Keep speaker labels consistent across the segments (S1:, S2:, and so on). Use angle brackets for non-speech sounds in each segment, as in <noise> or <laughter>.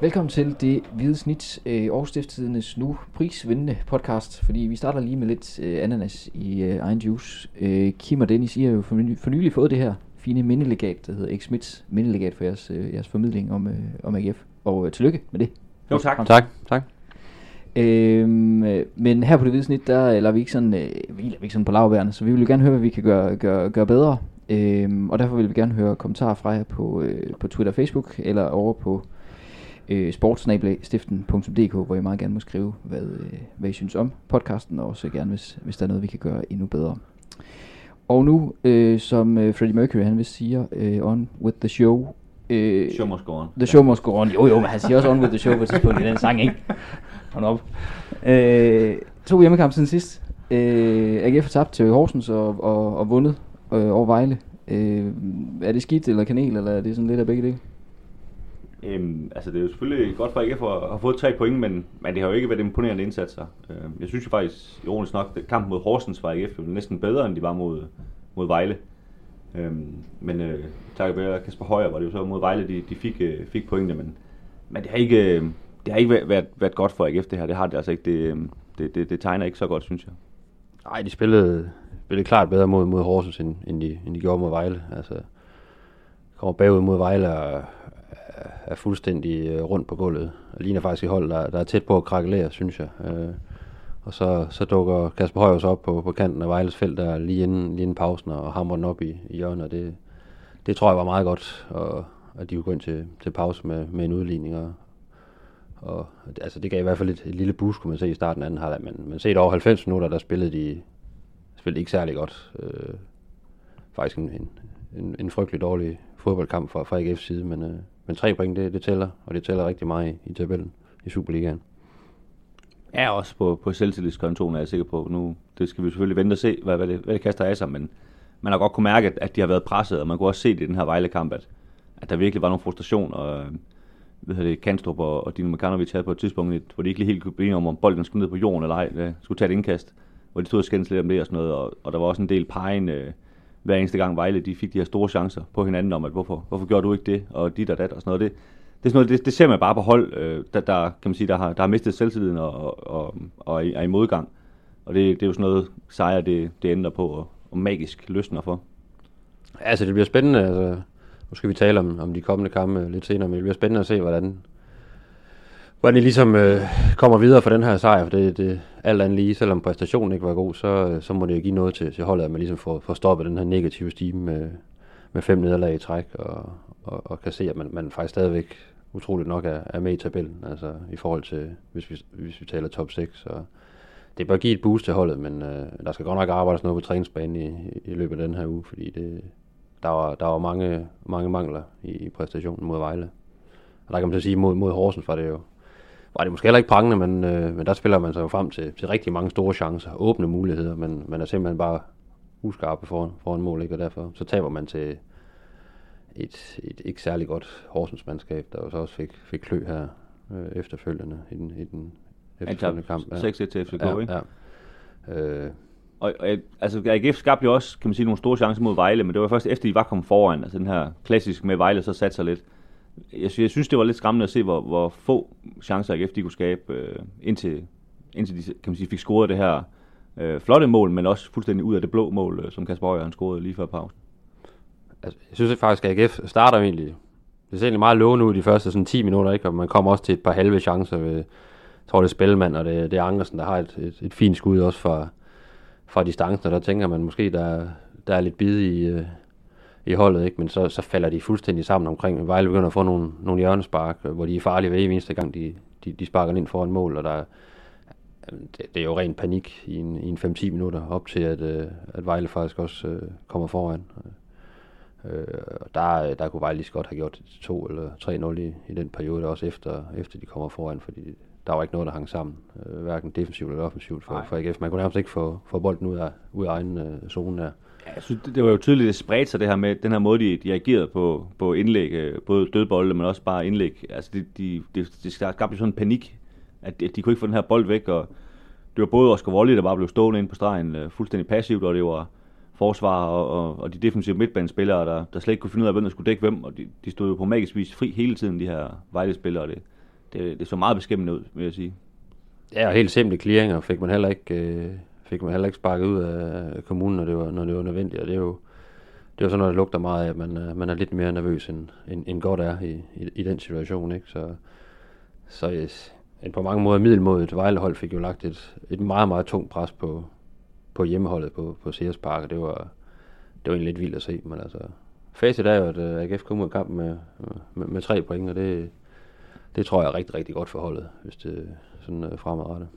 S1: Velkommen til det hvide snit, øh, Aarhus nu prisvindende podcast, fordi vi starter lige med lidt øh, ananas i øh, egen juice. Øh, Kim og Dennis, I har jo for, ny, for nylig fået det her fine mindelegat, der hedder X Smiths mindelegat for jeres, øh, jeres formidling om, øh, om AGF. Og øh, tillykke med det.
S2: Jo, tak.
S3: Tak, tak.
S1: Øhm, øh, men her på det hvide snit, der lader vi ikke sådan, øh, vi lader vi ikke sådan på lavværende, så vi vil jo gerne høre, hvad vi kan gøre, gøre, gøre bedre. Øhm, og derfor vil vi gerne høre kommentarer fra jer på, øh, på Twitter og Facebook, eller over på øh, sportsnabelag.stiften.dk, hvor I meget gerne må skrive, hvad, øh, hvad I synes om podcasten, og også gerne, hvis, hvis der er noget, vi kan gøre endnu bedre. Og nu, øh, som øh, Freddie Mercury han vil sige, øh, on with the show.
S2: Øh, show must go on.
S1: The show must go on. Jo, jo, men han siger også on with the show på et tidspunkt i den sang, ikke? Hold op. Øh, to hjemmekampe siden sidst. Øh, AGF har tabt til Horsens og, og, og vundet øh, over Vejle. Øh, er det skidt eller kanel, eller er det sådan lidt af begge dele?
S2: Øhm, altså det er jo selvfølgelig godt for AGF at have fået tre point, men, men det har jo ikke været imponerende indsatser. Øhm, jeg synes jo faktisk, ironisk nok, at kampen mod Horsens var AGF jo næsten bedre, end de var mod, mod Vejle. Øhm, men øh, takket være Kasper Højer var det jo så mod Vejle, de, de fik, øh, fik pointene, men, men det har ikke, øh, det har ikke været, været, været godt for AGF det her. Det har det altså ikke. Det, øh, det, det, det tegner ikke så godt, synes jeg.
S3: Nej, de spillede, spillede klart bedre mod, mod Horsens, end, end, de, end de gjorde mod Vejle. Altså, kommer bagud mod Vejle og er fuldstændig øh, rundt på gulvet. Og ligner faktisk i hold, der, der er tæt på at krakkelere, synes jeg. Øh, og så, så dukker Kasper Højers op på, på kanten af Vejles felt der lige inden, lige inden pausen og hamrer den op i, i hjørnet. Det, det tror jeg var meget godt, og, at de kunne gå ind til, til pause med, med en udligning. Og, og, altså det gav i hvert fald et, et lille boost, kunne man se i starten af anden halvleg. Men, men set over 90 minutter, der spillede de, spillede ikke særlig godt. Øh, faktisk en, en, en, en frygtelig dårlig fodboldkamp fra, fra AGF's side, men, øh, men tre point, det, det tæller, og det tæller rigtig meget i, i tabellen i Superligaen.
S2: Ja, også på, på selvtillidskontoen er jeg sikker på. Nu det skal vi selvfølgelig vente og se, hvad, hvad, det, hvad det kaster af sig, men man har godt kunne mærke, at de har været presset, og man kunne også se det i den her Vejle-kamp, at, at der virkelig var nogle frustration, og ved det, Kanstrup og, og Dino Mekanovic havde på et tidspunkt, hvor de ikke lige helt kunne blive om, om bolden skulle ned på jorden eller ej, øh, skulle tage et indkast, hvor de stod og skændes lidt om det og sådan noget, og, og der var også en del pegen, øh, hver eneste gang Vejle de fik de her store chancer på hinanden om, at hvorfor, hvorfor gjorde du ikke det, og dit og dat og sådan noget. Det, det, er sådan noget, det, det ser man bare på hold, øh, der, der, kan man sige, der, har, der har mistet selvtilliden og, og, og er, i modgang. Og det, det er jo sådan noget sejr, det, det ændrer på, og, og magisk løsner for.
S3: Altså, det bliver spændende. Altså, nu skal vi tale om, om de kommende kampe lidt senere, men det bliver spændende at se, hvordan, hvordan I ligesom øh, kommer videre fra den her sejr, for det, det alt andet lige, selvom præstationen ikke var god, så, øh, så må det jo give noget til, til holdet, at man ligesom får, får stoppet den her negative stime med, med fem nederlag i træk, og, og, og kan se, at man, man faktisk stadigvæk utroligt nok er, er med i tabellen, altså i forhold til, hvis vi, hvis vi taler top 6, så det bør give et boost til holdet, men øh, der skal godt nok arbejdes noget på træningsbanen i, i løbet af den her uge, fordi det, der var, der var mange, mange mangler i, i præstationen mod Vejle. Og der kan man så sige, mod, mod Horsens var det jo var det måske heller ikke prangende, men, øh, men der spiller man sig jo frem til, til rigtig mange store chancer, åbne muligheder, men man er simpelthen bare uskarpe foran, foran mål, ikke? og derfor så taber man til et, et ikke særlig godt Horsens-mandskab, der jo så også fik, fik klø her øh, efterfølgende i den, i den efterfølgende kamp.
S2: 6-1 til FCK,
S3: ja,
S2: ikke?
S3: Ja. Øh,
S2: og, og, altså, AGF skabte jo også, kan man sige, nogle store chancer mod Vejle, men det var først efter, de var kommet foran. Altså den her klassisk med Vejle, så satte sig lidt jeg, jeg synes, det var lidt skræmmende at se, hvor, hvor få chancer AGF de kunne skabe, øh, indtil, indtil de kan man sige, fik scoret det her øh, flotte mål, men også fuldstændig ud af det blå mål, øh, som Kasper Højer han scorede lige før pausen.
S3: Altså, jeg synes faktisk, at AGF starter egentlig, det ser egentlig meget lovende ud de første sådan 10 minutter, ikke? og man kommer også til et par halve chancer ved, jeg tror det er Spellemand, og det, det er Ankersen, der har et, et, et fint skud også fra, fra distancen, og der tænker man måske, der, der er lidt bid i, øh, i holdet, ikke? men så, så falder de fuldstændig sammen omkring. Vejle begynder at få nogle, nogle hjørnespark, hvor de er farlige hver eneste gang, de, de, de sparker ind foran mål, og der, det, det er jo ren panik i en, i en 5-10 minutter op til, at, øh, at Vejle faktisk også øh, kommer foran. Øh, der, der kunne Vejle lige så godt have gjort det til 2 eller 3-0 i, i den periode, også efter, efter de kommer foran, fordi der var ikke noget, der hang sammen, øh, hverken defensivt eller offensivt for, for AGF. Man kunne nærmest ikke få, få bolden ud af, ud af egen øh, zone der.
S2: Jeg synes, det, var jo tydeligt, det spredte sig det her med den her måde, de, de agerede på, på indlæg, øh, både dødbolde, men også bare indlæg. Altså, det de, de, de skabte sådan en panik, at de, de kunne ikke få den her bold væk, og det var både Oscar Volley, der bare blev stående ind på stregen, øh, fuldstændig passivt, og det var forsvar og, og, og de defensive midtbanespillere, der, der slet ikke kunne finde ud af, hvem der skulle dække hvem, og de, de stod jo på magisk vis fri hele tiden, de her Vejle-spillere, og det, det, det så meget beskæmmende ud, vil jeg sige.
S3: Ja, og helt simple clearinger fik man heller ikke, øh, fik man heller ikke sparket ud af kommunen, når det var, når det var nødvendigt. Og det er jo, det er jo sådan noget, der lugter meget af, at man, øh, man er lidt mere nervøs, end, end, end godt er i, i, i den situation. Ikke? Så, så yes, en på mange måder middelmodigt Vejlehold fik jo lagt et, et meget, meget tungt pres på, på hjemmeholdet på, på Sears Park, og det var, det var egentlig lidt vildt at se. Men altså, facit er jo, at øh, AGF kom ud af kampen med, med, med, tre point, og det, det tror jeg er rigtig, rigtig godt for holdet, hvis det sådan fremadrettet.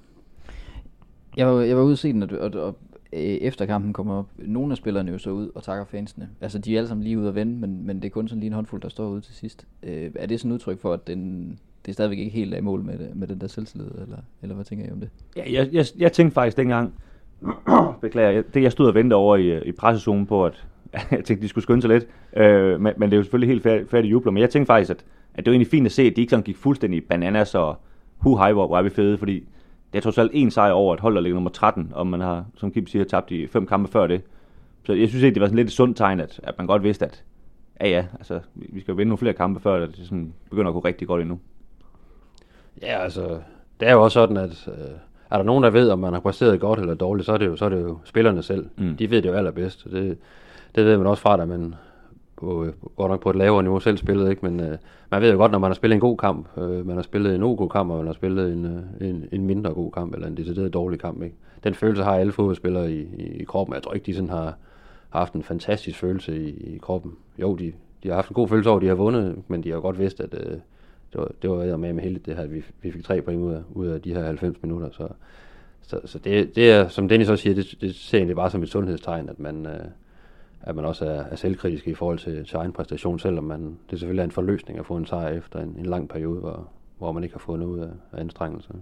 S1: Jeg var, jeg var ude at se den, og, og, og øh, efter kampen kommer op, nogle af spillerne jo så ud og takker fansene. Altså, de er alle sammen lige ude at vende, men, men det er kun sådan lige en håndfuld, der står ude til sidst. Øh, er det sådan et udtryk for, at den, det er stadigvæk ikke helt af i mål med, med den der selvtillid, eller, eller hvad tænker I om det?
S2: Ja, jeg, jeg, jeg tænkte faktisk dengang, <clears throat> beklager, det jeg stod og ventede over i, øh, i pressezonen på, <laughs> at jeg tænkte, de skulle skynde sig lidt, øh, men, men det er jo selvfølgelig helt færdigt, færdig jubler, men jeg tænkte faktisk, at, at det var egentlig fint at se, at de ikke sådan gik fuldstændig bananas og hu hej, hvor, hvor er vi fede, fordi det er trods alt en sejr over et hold, der ligger nummer 13, og man har, som Kim siger, tabt i fem kampe før det. Så jeg synes ikke, det var sådan lidt et sundt tegn, at, at man godt vidste, at ja ja, altså, vi skal jo vinde nogle flere kampe før, det sådan begynder at gå rigtig godt endnu.
S3: Ja, altså, det er jo også sådan, at øh, er der nogen, der ved, om man har præsteret godt eller dårligt, så er det jo, så er det jo spillerne selv. Mm. De ved det jo allerbedst. Det, det ved man også fra, da man Øh, på, godt nok på et lavere niveau selv spillet, ikke? men øh, man ved jo godt, når man har spillet en god kamp, øh, man har spillet en god kamp, og man har spillet en, øh, en, en mindre god kamp, eller en decideret dårlig kamp. Ikke? Den følelse har alle fodboldspillere i, i, i kroppen. Jeg tror ikke, de sådan har, har haft en fantastisk følelse i, i kroppen. Jo, de, de har haft en god følelse over, at de har vundet, men de har jo godt vidst, at øh, det var, det var med med heldigt, det her, at vi, vi fik tre point ud af, ud af de her 90 minutter. Så, så, så det, det er, som Dennis også siger, det, det ser egentlig bare som et sundhedstegn, at man, øh, at man også er, er selvkritisk i forhold til, til egen præstation, selvom man, det selvfølgelig er en forløsning at få en sejr efter en, en lang periode, hvor, hvor man ikke har fået noget ud af, af anstrengelserne.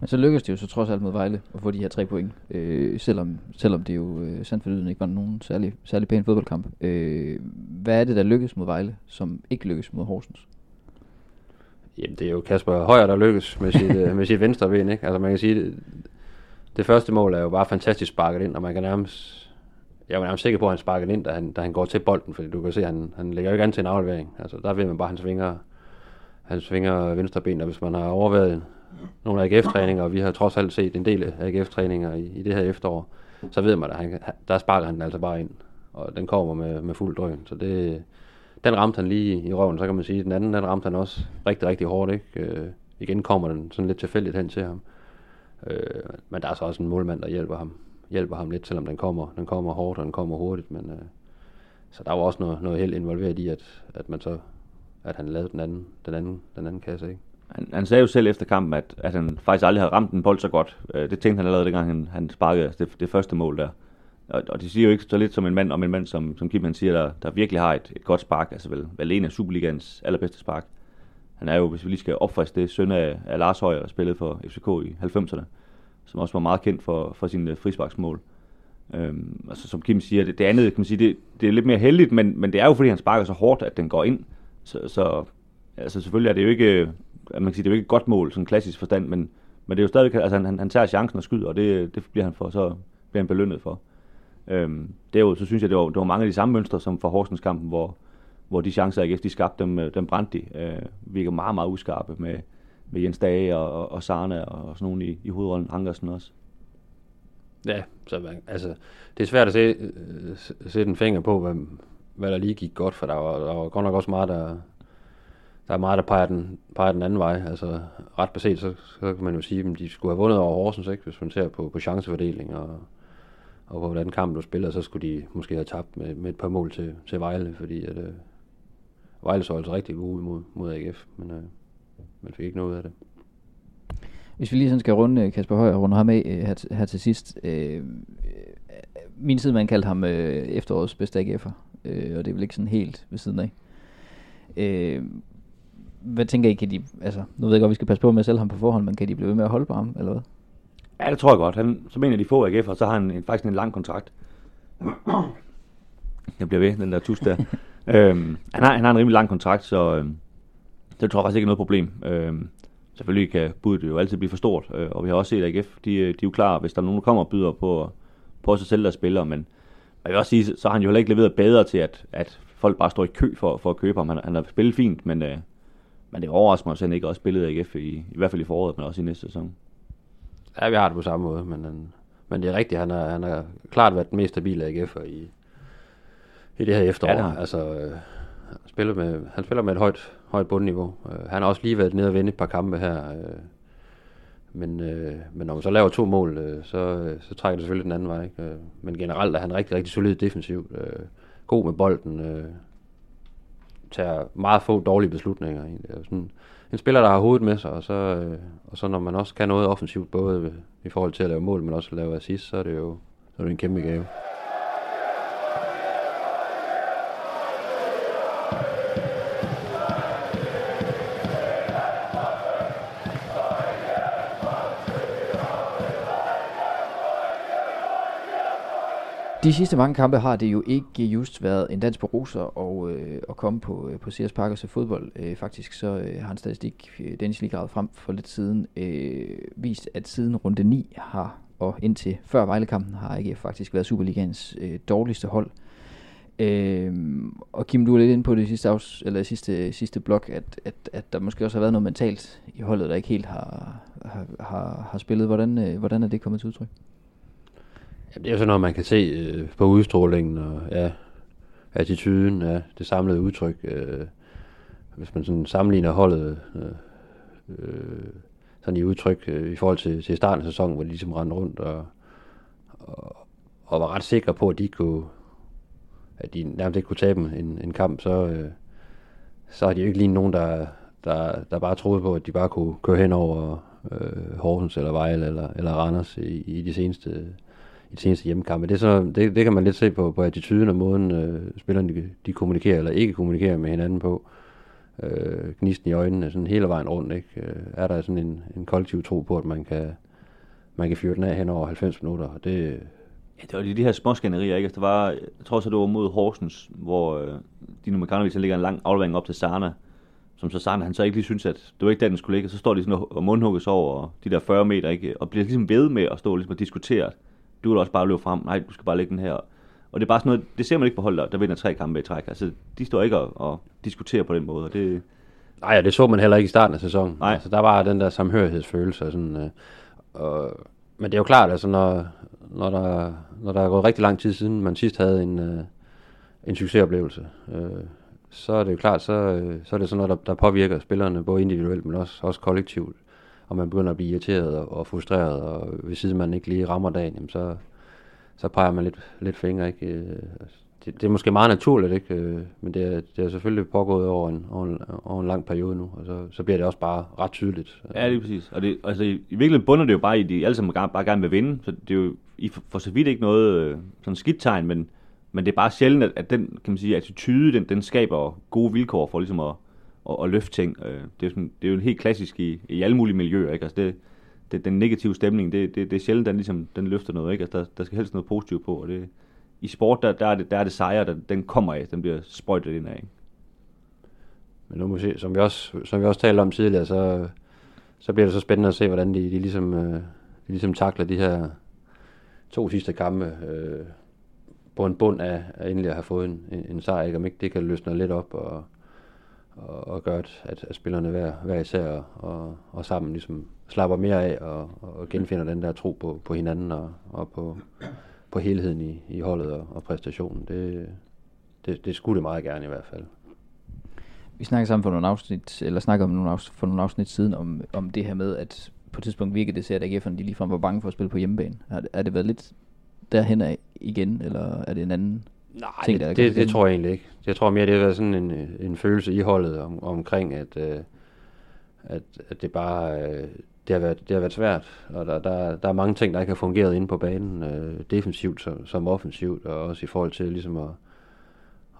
S1: Men så lykkedes det jo så trods alt mod Vejle at få de her tre point, øh, selvom, selvom det jo øh, sandt for ikke var nogen særlig, særlig pæn fodboldkamp. Øh, hvad er det, der lykkedes mod Vejle, som ikke lykkedes mod Horsens?
S3: Jamen, det er jo Kasper Højer, der lykkes med sit, <laughs> øh, med sit venstre ben, ikke? Altså, man kan sige, det, det første mål er jo bare fantastisk sparket ind, og man kan nærmest... Jeg er nærmest sikker på, at han sparker ind, da han, da han går til bolden, fordi du kan se, at han, han lægger jo ikke an til en aflevering. Altså, der ved man bare, at han svinger, han svinger venstre ben, og hvis man har overvejet nogle AGF-træninger, og vi har trods alt set en del af AGF-træninger i, i det her efterår, så ved man, at han, der sparker han den altså bare ind, og den kommer med, med fuld drøn. Så det, den ramte han lige i røven, så kan man sige, den anden, den ramte han også rigtig, rigtig hårdt, ikke? Øh, igen kommer den sådan lidt tilfældigt hen til ham. Øh, men der er så også en målmand, der hjælper ham, hjælper ham lidt, selvom den kommer, den kommer hårdt, og den kommer hurtigt, men øh, så der var også noget, noget helt involveret i, at, at man så, at han lavede den anden, den anden, den anden kasse, ikke?
S2: Han, han sagde jo selv efter kampen, at, at han faktisk aldrig havde ramt en bold så godt. Øh, det tænkte han allerede, dengang han, han sparkede det, det første mål der. Og, og det siger jo ikke så lidt som en mand om en mand, som, som Kim han siger, der, der virkelig har et, et godt spark, altså vel, vel en af Superligans allerbedste spark. Han er jo, hvis vi lige skal opfriske det, søn af, af Lars Højer, der spillede for FCK i 90'erne, som også var meget kendt for, for sine øh, frisparksmål. Øhm, altså, som Kim siger, det, det andet, kan man sige, det, det er lidt mere heldigt, men, men det er jo fordi, han sparker så hårdt, at den går ind. Så, så altså, selvfølgelig er det jo ikke, øh, man kan sige, det er jo ikke et godt mål, sådan klassisk forstand, men, men det er jo stadig, altså han, han, han tager chancen og skyder, og det, det bliver han for, så bliver han belønnet for. Øhm, derudover så synes jeg, det var, det var mange af de samme mønstre som for Horsens kampen, hvor, hvor de chancer, AGF de skabte, dem, øh, dem brændte de. Øh, virker meget, meget uskarpe med, med Jens Dage og, og, og Sarna og, og sådan nogen i, i hovedrollen, Ankersen også.
S3: Ja, så man, altså, det er svært at se, øh, sætte en finger på, hvad, hvad der lige gik godt, for der var, der var godt nok også meget, der, der er meget, der peger den, peger den anden vej. Altså, ret beset, så, så kan man jo sige, at de skulle have vundet over Horsens, ikke? hvis man ser på, på chancefordeling og, og på hvordan kampen blev spillet, så skulle de måske have tabt med, med et par mål til, til Vejle, fordi at, øh, Vejle så altså rigtig gode mod, mod AGF, men øh, man fik ikke noget af det.
S1: Hvis vi lige sådan skal runde øh, Kasper Højer, runde ham af øh, her, her til sidst. Øh, min man kaldte ham øh, efterårets bedste AGF'er, øh, og det er vel ikke sådan helt ved siden af. Øh, hvad tænker I, kan de, altså, nu ved jeg godt, vi skal passe på med at sælge ham på forhånd, men kan de blive ved med at holde på ham, eller hvad?
S2: Ja, det tror jeg godt. Han, som en af de få AGF'er, så har han en, faktisk en lang kontrakt. Jeg bliver ved, den der tus der. <laughs> øhm, han, har, han har en rimelig lang kontrakt, så øhm, det tror jeg faktisk ikke er noget problem. Øhm, selvfølgelig kan budet jo altid blive for stort, øh, og vi har også set AGF, de, de er jo klar, hvis der er nogen, der kommer og byder på, på sig selv, der spiller, men jeg vil også sige, så har han jo heller ikke leveret bedre til, at, at folk bare står i kø for, for at købe ham. Han, han har spillet fint, men, øh, Men det overrasker mig at han ikke også spillet AGF i, i hvert fald i foråret, men også i næste sæson.
S3: Ja, vi har det på samme måde, men, han, men det er rigtigt, han har, han har klart været den mest stabile AGF'er i, i det her efterår.
S2: Ja, det
S3: altså, øh, spiller med, han spiller med et højt, højt bundniveau. Øh, han har også lige været nede og vinde et par kampe her. Øh, men, øh, men når man så laver to mål, øh, så, øh, så trækker det selvfølgelig den anden vej. Ikke? Øh, men generelt er han rigtig, rigtig solid defensivt. Øh, god med bolden. Øh, tager meget få dårlige beslutninger. Egentlig. Sådan, en spiller, der har hovedet med sig, og så, øh, og så når man også kan noget offensivt, både i forhold til at lave mål, men også at lave assist, så er det jo, så er det en kæmpe gave.
S1: De sidste mange kampe har det jo ikke just været en dans på roser og, øh, at komme på, øh, på Sears Park og se fodbold. Øh, faktisk så øh, har en statistik, øh, Dennis lige gravet frem for lidt siden, øh, vist, at siden runde 9 har, og indtil før Vejlekampen, har ikke faktisk været Superligans øh, dårligste hold. Øh, og Kim, du er lidt inde på det sidste, afs, eller sidste, sidste blok, at, at, at der måske også har været noget mentalt i holdet, der ikke helt har, har, har, har spillet. Hvordan, øh, hvordan er det kommet til udtryk?
S3: Jamen, det er jo sådan noget, man kan se øh, på udstrålingen og ja, attituden, ja, det samlede udtryk. Øh, hvis man sådan sammenligner holdet øh, øh, sådan i udtryk øh, i forhold til, til starten af sæsonen, hvor de ligesom rendte rundt og, og, og var ret sikre på, at de kunne at de nærmest ikke kunne tabe en, en kamp, så, øh, så har de jo ikke lige nogen, der, der, der bare troede på, at de bare kunne køre hen over øh, Horsens eller Vejle eller, eller Randers i, i de seneste i de seneste hjemmekampe. Det, er så, det, det kan man lidt se på, på attituden og måden, øh, spillerne de, de kommunikerer eller ikke kommunikerer med hinanden på. Øh, gnisten i øjnene sådan hele vejen rundt. Ikke? Øh, er der sådan en, en kollektiv tro på, at man kan, man kan fyre den af hen over 90 minutter. Og det,
S2: Ja, det var de, de her små skænderier, ikke? Det der var, jeg tror så, det var mod Horsens, hvor øh, Dino Mekanovic ligger en lang aflevering op til Sarna, som så Sarna, han så ikke lige synes, at det var ikke der, den skulle ligge. Så står de sådan og mundhugges over de der 40 meter, ikke? Og bliver ligesom ved med at stå ligesom og diskutere. Du vil også bare løbe frem. Nej, du skal bare lægge den her. Og det er bare sådan noget, det ser man ikke på hold, der, der vinder tre kampe i træk. Altså, de står ikke og, og diskuterer på den måde, og det,
S3: Nej, og det så man heller ikke i starten af sæsonen.
S2: Nej.
S3: Altså, der var den der samhørighedsfølelse. Og sådan, øh, og, men det er jo klart, altså, når, når, der, når der er gået rigtig lang tid siden, man sidst havde en, øh, en succesoplevelse, øh, så er det jo klart, så, øh, så er det sådan noget, der, der påvirker spillerne, både individuelt, men også, også kollektivt. Og man begynder at blive irriteret og, og frustreret, og hvis man ikke lige rammer dagen, jamen, så, så peger man lidt, lidt fingre. Ikke? Øh, det, det er måske meget naturligt, ikke? Øh, men det er, det er selvfølgelig pågået over en, over en, over en lang periode nu, og så, så bliver det også bare ret tydeligt.
S2: Ja, lige præcis. Og det, altså, i, i virkeligheden bunder det jo bare i, at de alle sammen bare gerne vil vinde. Så det er jo i for, for så vidt ikke noget øh, sådan skidt tegn, men, men det er bare sjældent, at, at den kan man sige, attitude, den, den skaber gode vilkår for ligesom at, og, og løfte ting. Øh, Det er, sådan, det er jo helt klassisk i, i alle mulige miljøer. Ikke? Altså det, det, den negative stemning, det, det, det er sjældent, den, ligesom, den løfter noget. Ikke? Altså der, der skal helst noget positivt på, og det, i sport, der, der, er det, der er det sejre, der, den kommer af, den bliver sprøjtet ind af. Ikke?
S3: Men nu må vi se, som vi også, som vi også talte om tidligere, så, så bliver det så spændende at se, hvordan de, de, ligesom, øh, de ligesom takler de her to sidste kampe øh, på en bund af, af endelig at have fået en, en, en sejr, ikke? om ikke det kan løsne lidt op og, og, og at, at spillerne hver, hver især og, og, sammen ligesom slapper mere af og, og genfinder den der tro på, på hinanden og, og på, på helheden i, i holdet og, og præstationen. Det, det, det skulle det meget gerne i hvert fald.
S1: Vi snakkede sammen for nogle afsnit, eller snakkede om nogle afsnit, for nogle afsnit siden om, om det her med, at på et tidspunkt virkede det til, at AGF'erne de ligefrem var bange for at spille på hjemmebane. Er, er det været lidt derhen af igen, eller er det en anden
S3: Nej,
S1: ting,
S3: det,
S1: der er
S3: det, det tror jeg egentlig ikke. Jeg tror mere, det har været sådan en, en følelse i holdet om, omkring, at, øh, at, at det bare øh, det har, været, det har været svært. Og der, der, der er mange ting, der ikke har fungeret inde på banen, øh, defensivt som, som offensivt, og også i forhold til ligesom at,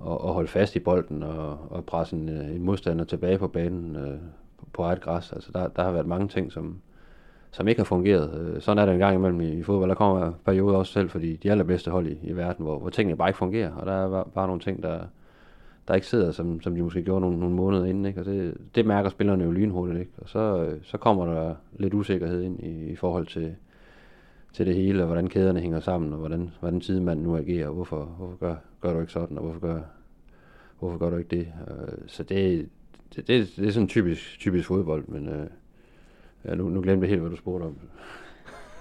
S3: at, at holde fast i bolden og, og presse en, øh, en modstander tilbage på banen øh, på, på eget græs. Altså der, der har været mange ting, som, som ikke har fungeret. Øh, sådan er det en gang imellem i, i fodbold. Der kommer perioder også selv fordi de, allerbedste hold i, i verden, hvor, hvor tingene bare ikke fungerer. Og der er bare, nogle ting, der, der ikke sidder, som, som de måske gjorde nogle, nogle måneder inden. Ikke? Og det, det mærker spillerne jo lynhurtigt. Ikke? Og så, øh, så kommer der lidt usikkerhed ind i, i forhold til, til det hele, og hvordan kæderne hænger sammen, og hvordan, hvordan sidemanden nu agerer, og hvorfor, hvorfor gør, gør du ikke sådan, og hvorfor gør, hvorfor gør du ikke det. Øh, så det, det, det, det er sådan typisk, typisk fodbold, men øh, ja, nu, nu glemte jeg helt, hvad du spurgte om.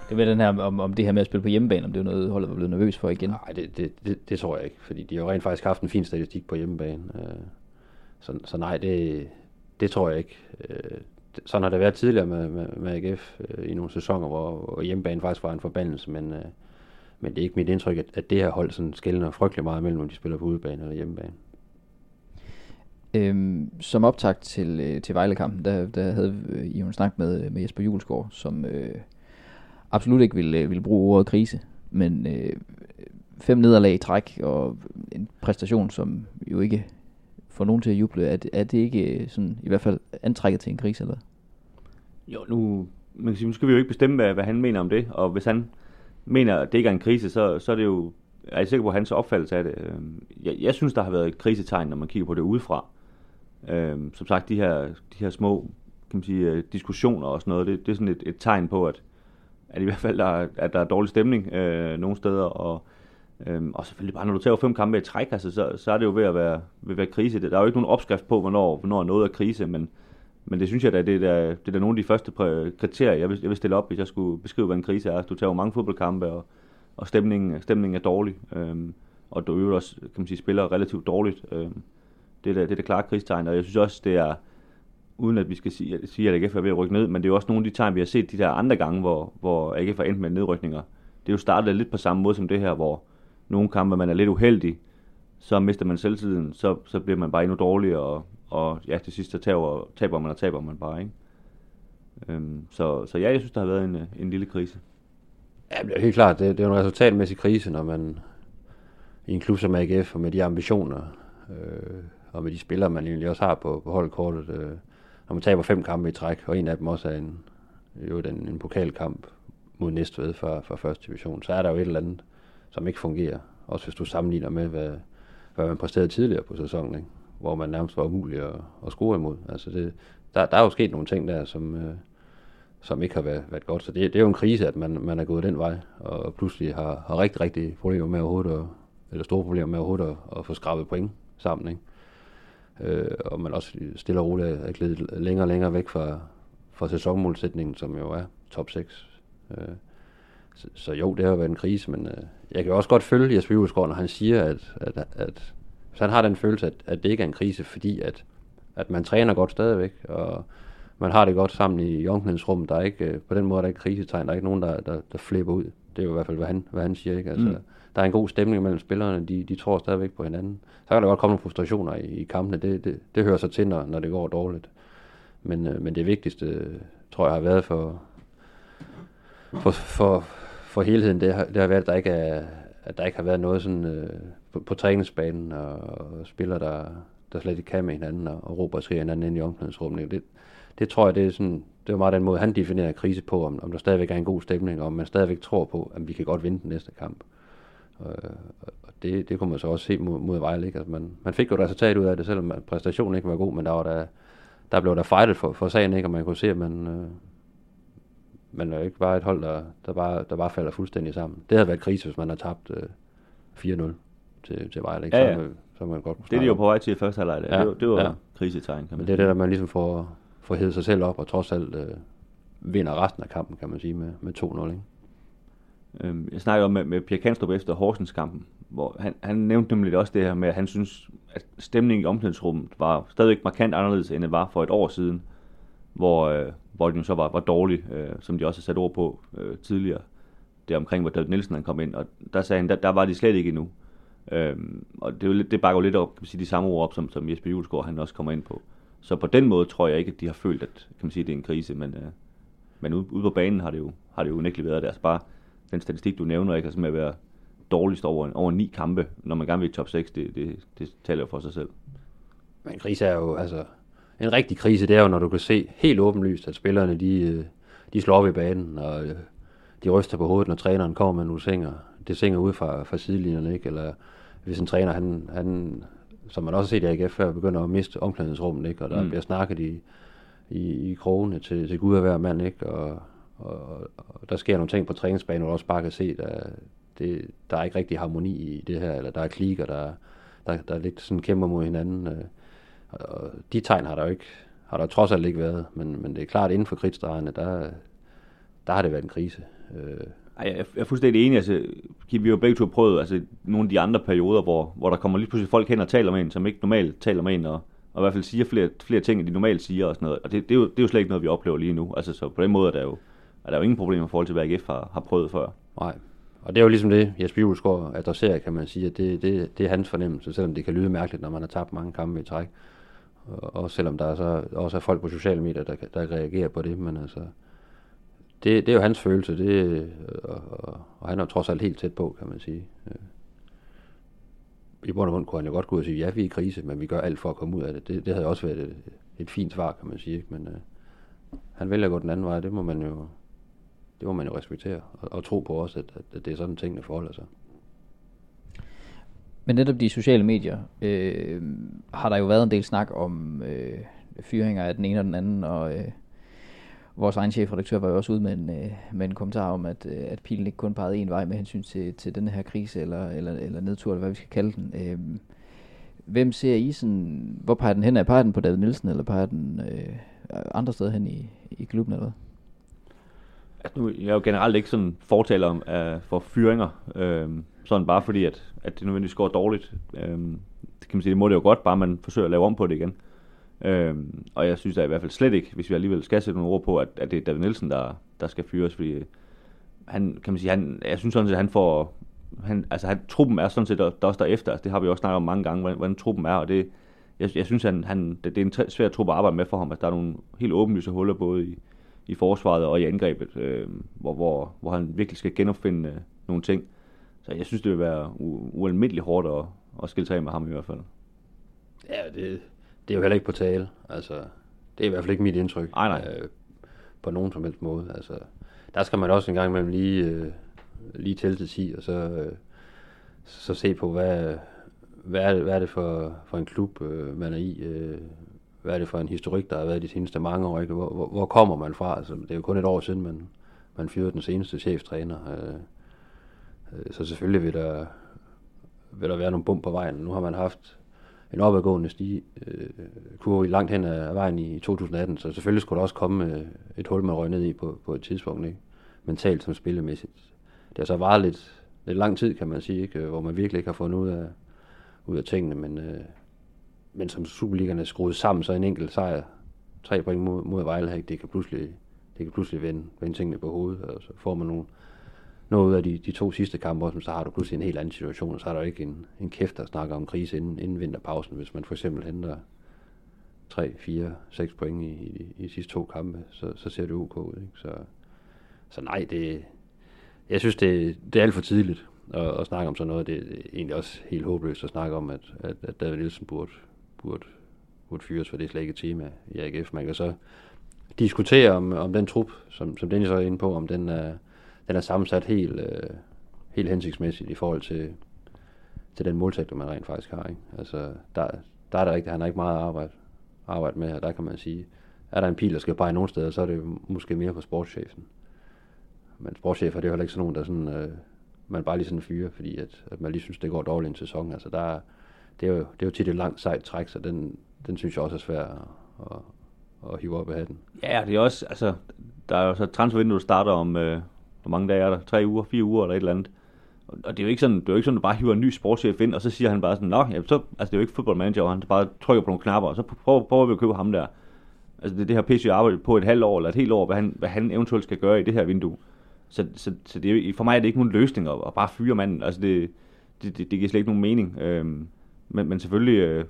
S1: Det med den her, om, om det her med at spille på hjemmebane, om det er noget, holdet var blevet nervøs for igen.
S3: Nej, det, det, det, det tror jeg ikke, fordi de har jo rent faktisk haft en fin statistik på hjemmebane. Øh, så, så nej, det, det tror jeg ikke. Øh, sådan har det været tidligere med, med, med AGF øh, i nogle sæsoner, hvor, hvor hjemmebane faktisk var en forbandelse, men, men det er ikke mit indtryk, at, at det her hold sådan skældner frygtelig meget mellem, om de spiller på udebane eller hjemmebane.
S1: Øhm, som optakt til, øh, til Vejlekampen, der, der havde øh, I jo en snak med, øh, med Jesper Julesgaard, som øh, absolut ikke ville, øh, ville bruge ordet krise, men øh, fem nederlag i træk og en præstation, som jo ikke får nogen til at juble, er, er det ikke øh, sådan, i hvert fald antrækket til en krise, eller
S2: Jo, nu, man kan sige, nu skal vi jo ikke bestemme, hvad, hvad han mener om det, og hvis han mener, at det ikke er en krise, så, så er det jo, er jeg sikker på hans opfattelse af det. Øh, jeg, jeg synes, der har været et krisetegn, når man kigger på det udefra. Øhm, som sagt, de her, de her små kan man sige, øh, diskussioner og sådan noget, det, det er sådan et, et tegn på, at, at i hvert fald der, er- at der er dårlig stemning øh, nogle steder, og, øhm, og selvfølgelig bare, når du tager fem kampe i træk, altså, så, så er det jo ved at være, ved at være krise. Der er jo ikke nogen opskrift på, hvornår, hvornår noget er krise, men, men det synes jeg da, det er, det er nogle af de første præ- kriterier, jeg vil, jeg vil stille op, hvis jeg skulle beskrive, hvad en krise er. Du tager jo mange fodboldkampe, og, og stemningen, stemningen er dårlig, øhm, og du øvrigt også, kan man sige, spiller relativt dårligt. Øhm, det er da, det er da klart krigstegn, og jeg synes også, det er, uden at vi skal sige, sige, at AGF er ved at rykke ned, men det er jo også nogle af de tegn, vi har set de der andre gange, hvor, hvor AGF har endt med nedrykninger. Det er jo startet lidt på samme måde som det her, hvor nogle kampe, man er lidt uheldig, så mister man selvtiden, så, så bliver man bare endnu dårligere, og, og ja, til sidst så taber, taber man og taber man bare, ikke? Øhm, så, så ja, jeg synes, der har været en, øh, en lille krise.
S3: Ja, det er helt klart, det, det er en resultatmæssig krise, når man i en klub som AGF, og med de ambitioner, øh, og med de spillere, man egentlig også har på, på holdkortet, øh, når man taber fem kampe i træk, og en af dem også er en, jo en, en pokalkamp mod Næstved fra, fra første division, så er der jo et eller andet, som ikke fungerer. Også hvis du sammenligner med, hvad, hvad man præsterede tidligere på sæsonen, ikke? hvor man nærmest var umulig at, at score imod. Altså det, der, der er jo sket nogle ting der, som, øh, som ikke har været, været godt. Så det, det er jo en krise, at man, man er gået den vej, og pludselig har, har rigtig, rigtig problemer med overhovedet, at, eller store problemer med overhovedet at, at få skrabet point sammen. Ikke? Øh, og man også stille og roligt er glædet længere og længere væk fra, fra sæsonmålsætningen, som jo er top 6. Øh, så, så jo, det har været en krise, men øh, jeg kan jo også godt følge Jesper Julesgaard, når han siger, at, at, at så han har den følelse, at, at det ikke er en krise, fordi at, at man træner godt stadigvæk, og man har det godt sammen i omklædningsrummet. Der er ikke, øh, på den måde der er der ikke krisetegn. Der er ikke nogen, der, der, der flipper ud. Det er jo i hvert fald, hvad han, hvad han siger. Ikke? Altså,
S2: Mm.
S3: Der er en god stemning mellem spillerne. De, de tror stadigvæk på hinanden. Så kan der godt komme nogle frustrationer i, i kampene. Det, det, det hører sig til, når, når det går dårligt. Men, øh, men det vigtigste, tror jeg, har været for, for, for, for helheden, det har, det har været, at der ikke, er, at der ikke har været noget sådan, øh, på, på træningsbanen, og, og spillere, der, der slet ikke kan med hinanden, og, og råber og skriger hinanden ind i omklædningsrummet. Det, det tror jeg, det er, sådan, det var meget den måde, han definerer krise på, om, om der stadigvæk er en god stemning, og om man stadigvæk tror på, at vi kan godt vinde den næste kamp. Og, og det, det kunne man så også se mod, mod Vejle. Ikke? Altså man, man fik jo et resultat ud af det, selvom at præstationen ikke var god, men der, var der, der blev der fightet for, for sagen, ikke? og man kunne se, at man, øh, man er ikke bare et hold, der, der, bare, der bare falder fuldstændig sammen. Det havde været krise, hvis man havde tabt øh, 4-0 til, til Vejle. Ikke?
S2: Ja, ja.
S3: Så, man- så man godt
S2: Det er de jo på vej til i første halvleg. Ja, det, var- det var
S3: ja.
S2: krisetegn, kan man
S3: Men det er det, der man ligesom får, får hævet sig selv op, og trods alt øh, vinder resten af kampen, kan man sige, med, med 2-0. Ikke?
S2: Øhm, Jeg snakkede om med, med Pierre Kanstrup efter Horsens-kampen, hvor han, han nævnte nemlig også det her med, at han synes, at stemningen i omklædningsrummet var stadigvæk markant anderledes, end det var for et år siden, hvor, øh, hvor den jo så var, var dårlig, øh, som de også har sat ord på øh, tidligere. Det omkring, hvor David Nielsen han kom ind, og der sagde han, der, der var de slet ikke endnu. Øhm, og det, er jo lidt, det bakker jo lidt op, kan man sige, de samme ord op, som, som Jesper Julesgaard han også kommer ind på. Så på den måde tror jeg ikke, at de har følt, at kan man sige, det er en krise, men, øh, men ude, ude på banen har det jo, har det jo unægteligt været deres. Altså bare den statistik, du nævner, ikke, altså med at være dårligst over, over ni kampe, når man gerne vil i top 6, det, det, det taler jo for sig selv.
S3: Men krise er jo, altså, en rigtig krise, det er jo, når du kan se helt åbenlyst, at spillerne, de, øh, de slår i banen, og øh, de ryster på hovedet, når træneren kommer med nogle singer. Det singer ud fra, fra sidelinjerne, ikke? Eller hvis en træner, han, han som man også har set i AGF før, begynder at miste omklædningsrummet, ikke? Og der
S2: mm.
S3: bliver snakket i, i, i krogene til, til Gud og hver mand, ikke? Og, og, og, der sker nogle ting på træningsbanen, hvor du også bare kan se, at øh, det, der er ikke rigtig harmoni i det her, eller der er klikker, der, der, der lidt sådan kæmper mod hinanden. Øh, og de tegn har der jo ikke, har der trods alt ikke været, men, men det er klart, inden for kridtstregerne, der, der har det været en krise. Øh,
S2: ej, jeg er fuldstændig enig. Altså, vi har jo begge to prøvet altså, nogle af de andre perioder, hvor, hvor der kommer lige pludselig folk hen og taler med en, som ikke normalt taler med en, og, og i hvert fald siger flere, flere ting, end de normalt siger og sådan noget. Og det, det, er jo, det er jo slet ikke noget, vi oplever lige nu. Altså, så på den måde er der jo, er der jo ingen problemer i forhold til, hvad AGF har, har prøvet før.
S3: Nej, og det er jo ligesom det, Jesper Julesgaard adresserer, kan man sige, at det, det, det er hans fornemmelse, selvom det kan lyde mærkeligt, når man har tabt mange kampe i træk. Og, og selvom der er så, også er folk på sociale medier, der, der reagerer på det, men altså, det, det er jo hans følelse, det, og, og, og han er jo trods alt helt tæt på, kan man sige. Øh, I bund og grund kunne han jo godt gå ud og sige, ja, vi er i krise, men vi gør alt for at komme ud af det. Det, det havde også været et, et fint svar, kan man sige. Men øh, han vælger at gå den anden vej, det må man jo, det må man jo respektere, og, og tro på også, at, at det er sådan, tingene forholder sig.
S1: Men netop de sociale medier, øh, har der jo været en del snak om øh, fyringer af den ene og den anden, og øh, vores egen chefredaktør var jo også ude med en, øh, med en kommentar om, at, øh, at pilen ikke kun pegede en vej med hensyn til, til den her krise, eller, eller, eller nedtur, eller hvad vi skal kalde den. Øh, hvem ser I sådan, hvor peger den hen? Er peger den på David Nielsen, eller peger den øh, andre steder hen i, i klubben, eller hvad?
S2: Altså, nu, jeg er jo generelt ikke sådan fortaler om, uh, for fyringer, øh, sådan bare fordi, at, at det nødvendigvis går dårligt. Øh, det kan man sige, det må det jo godt, bare man forsøger at lave om på det igen. Øhm, og jeg synes da i hvert fald slet ikke, hvis vi alligevel skal sætte nogle ord på, at, at det er David Nielsen, der, der skal fyres, fordi han, kan man sige, han, jeg synes sådan set, at han får, han, altså han, truppen er sådan set der, der også derefter, altså, det har vi også snakket om mange gange, hvordan, hvordan truppen er, og det, jeg, jeg synes, han, han, det, det er en svær truppe at arbejde med for ham, at der er nogle helt åbenlyse huller både i, i forsvaret og i angrebet, øh, hvor, hvor, hvor han virkelig skal genopfinde øh, nogle ting. Så jeg synes, det vil være ualmindeligt hårdt at, at skille sig af med ham i hvert fald.
S3: Ja, det, det er jo heller ikke på tale. Altså, det er i hvert fald ikke mit indtryk.
S2: Nej, nej. Øh,
S3: på nogen som helst måde. Altså, der skal man også en gang imellem lige, øh, lige tælle til 10, og så, øh, så se på, hvad, hvad, er det, hvad er det for, for en klub, øh, man er i. Øh, hvad er det for en historik, der har været de seneste mange år? Ikke? Hvor, hvor, hvor kommer man fra? Altså, det er jo kun et år siden, man, man fyrede den seneste cheftræner. Øh, øh, så selvfølgelig vil der, vil der være nogle bump på vejen. Nu har man haft en opadgående stige, øh, kurve langt hen ad vejen i 2018, så selvfølgelig skulle der også komme øh, et hul, man røg ned i på, på et tidspunkt, ikke? mentalt som spillemæssigt. Det har så varet lidt, lidt lang tid, kan man sige, ikke? Øh, hvor man virkelig ikke har fundet ud af, ud af tingene, men, øh, men som Superligaen er skruet sammen, så en enkelt sejr, tre point mod, mod Vejle, ikke? det kan pludselig, det kan pludselig vende, vende tingene på hovedet, og så får man nogle, noget ud af de, de to sidste kampe, så har du pludselig en helt anden situation, og så er der ikke en, en kæft, der snakker om krise inden, inden vinterpausen, hvis man for eksempel henter 3, 4, 6 point i, i, i de sidste to kampe, så, så ser det ok ud. Ikke? Så, så nej, det, jeg synes, det, det er alt for tidligt at, at snakke om sådan noget. Det er egentlig også helt håbløst at snakke om, at, at, at David Nielsen burde, burde, burde fyres, for det er slet ikke et tema i AGF. Man kan så diskutere om, om den trup, som, som Dennis er inde på, om den er, den er sammensat helt, øh, helt hensigtsmæssigt i forhold til, til den målsætning, man rent faktisk har. Ikke? Altså, der, der er der ikke, han har ikke meget arbejde, arbejde med, og der kan man sige, er der en pil, der skal pege nogen steder, så er det måske mere på sportschefen. Men sportschefer, det er jo heller ikke sådan nogen, der sådan, øh, man bare lige sådan fyre, fordi at, at man lige synes, det går dårligt en sæson. Altså, der, det, er jo, det er jo tit et langt sejt træk, så den, den synes jeg også er svær at, at, at hive op af hatten.
S2: Ja, det er også, altså, der er jo så transfervinduet, starter om, øh, hvor mange dage er der? Tre uger, fire uger eller et eller andet. Og det er jo ikke sådan, det er jo ikke sådan, at du bare hiver en ny sportschef ind, og så siger han bare sådan, nå, ja, så, altså det er jo ikke fodboldmanager, og han bare trykker på nogle knapper, og så prøver, prøver vi at købe ham der. Altså det, det her PC arbejde på et halvt år, eller et helt år, hvad han, hvad han eventuelt skal gøre i det her vindue. Så, så, så det er, for mig er det ikke nogen løsning at, at bare fyre manden. Altså det, det, det, det giver slet ikke nogen mening. Øhm, men, men selvfølgelig, øh,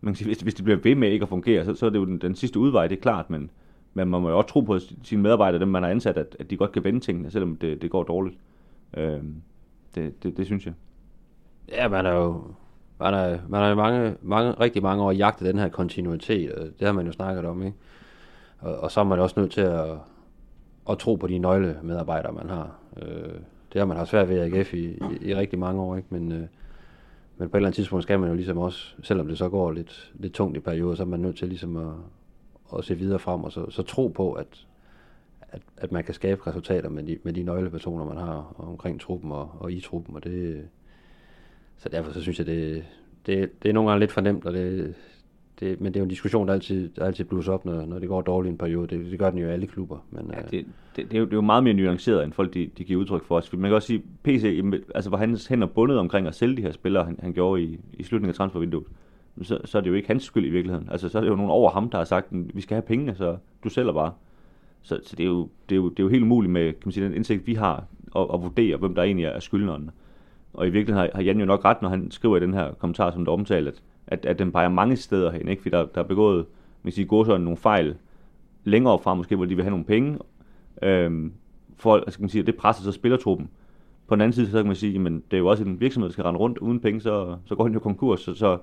S2: man kan sige, hvis, hvis det bliver ved med ikke at fungere, så, så er det jo den, den sidste udvej, det er klart, men, men man må jo også tro på sine medarbejdere, dem man har ansat, at, at de godt kan vende tingene, selvom det, det går dårligt. Øh, det, det, det synes jeg.
S3: Ja, man er jo man har, man har mange, mange, rigtig mange år jagtet den her kontinuitet, og det har man jo snakket om, ikke? Og, og så er man også nødt til at, at tro på de nøglemedarbejdere, man har. Øh, det har man haft svært ved AGF i, i, i rigtig mange år, ikke? Men, øh, men på et eller andet tidspunkt skal man jo ligesom også, selvom det så går lidt, lidt tungt i perioder, så er man nødt til ligesom at, at se videre frem, og så, så tro på, at, at, at man kan skabe resultater med de, med de nøglepersoner, man har omkring truppen og, og i truppen, og det, så derfor så synes jeg, det, det, det er nogle gange lidt for nemt, og det, det, men det er jo en diskussion, der altid, der altid blusser op, når, når det går dårligt en periode. Det, det gør den jo i alle klubber. Men,
S2: Ja,
S3: øh,
S2: det, det, det, er jo, det er jo meget mere nuanceret, end folk de, de giver udtryk for os. Man kan også sige, PC, altså hvor hans hænder bundet omkring at sælge de her spillere, han, han gjorde i, i slutningen af transfervinduet, så, så er det jo ikke hans skyld i virkeligheden. Altså så er det jo nogen over ham, der har sagt, vi skal have penge, så du sælger bare. Så, så det, er jo, det, er jo, det er jo helt umuligt med kan man sige, den indsigt, vi har, at, at vurdere, hvem der egentlig er skyldneren. Og i virkeligheden har, har Jan jo nok ret, når han skriver i den her kommentar, som du omtalte, at, at, at den peger mange steder hen, ikke? fordi der, der er begået man kan sige, godsøjne nogle fejl længere fra, måske, hvor de vil have nogle penge, øhm, for altså, kan man sige, at det presser så spillertruppen. På den anden side, så kan man sige, at det er jo også en virksomhed, der skal rende rundt uden penge, så, så går den jo konkurs, så, så,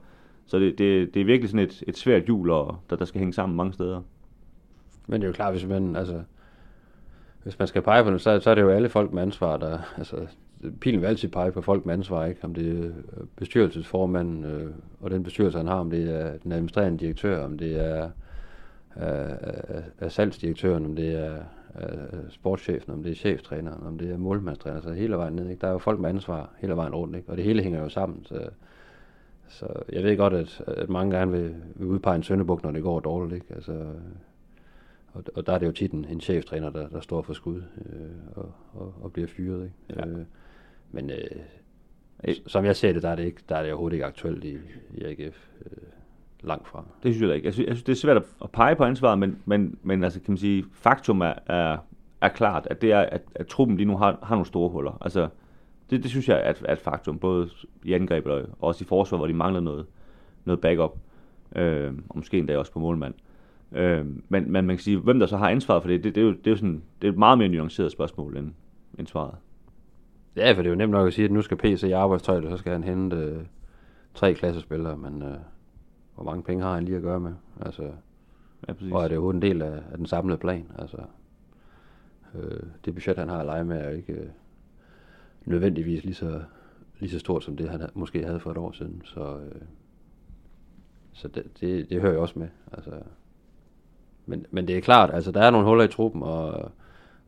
S2: så det, det, det er virkelig sådan et, et svært hjul, og, der, der skal hænge sammen mange steder.
S3: Men det er jo klart, hvis man, altså, hvis man skal pege på det, så, så er det jo alle folk med ansvar, der, altså, pilen vil altid pege på folk med ansvar, ikke? Om det er bestyrelsesformanden øh, og den bestyrelse, han har, om det er den administrerende direktør, om det er øh, øh, salgsdirektøren, om det er øh, sportschefen, om det er cheftræneren, om det er målmandstræner, så hele vejen ned, ikke? Der er jo folk med ansvar hele vejen rundt, ikke? Og det hele hænger jo sammen, så, så jeg ved godt, at, at mange gerne vil, vil udpege en søndebuk, når det går dårligt, ikke? Altså, og, og der er det jo tit en, en cheftræner, der, der står for skud øh, og, og, og bliver fyret. Ikke?
S2: Ja.
S3: Øh, men øh, som jeg ser det, der er det, ikke, der er det overhovedet ikke aktuelt i, i AGF. Øh, langt fra.
S2: Det synes jeg ikke. Jeg synes, jeg synes, det er svært at, pege på ansvaret, men, men, men altså, kan man sige, faktum er, er, er klart, at det er, at, at truppen lige nu har, har nogle store huller. Altså, det, det synes jeg er er et faktum, både i angreb og også i forsvar, hvor de mangler noget, noget backup, øh, og måske endda også på målmand. Øh, men, men man kan sige, hvem der så har ansvaret for det, det, det, er, jo, det er jo sådan, det er et meget mere nuanceret spørgsmål end, end svaret.
S3: Ja, for det er jo nemt nok at sige, at nu skal PC i arbejdstøjle, så skal han hente øh, tre klassespillere, men øh, hvor mange penge har han lige at gøre med? Altså,
S2: Ja, præcis.
S3: og er det jo en del af, af den samlede plan? Altså, øh, det budget, han har at lege med, er jo ikke øh, nødvendigvis lige så, lige så stort, som det han ha- måske havde for et år siden. Så, øh, så det, det, det hører jeg også med. Altså, men, men det er klart, altså der er nogle huller i truppen, og,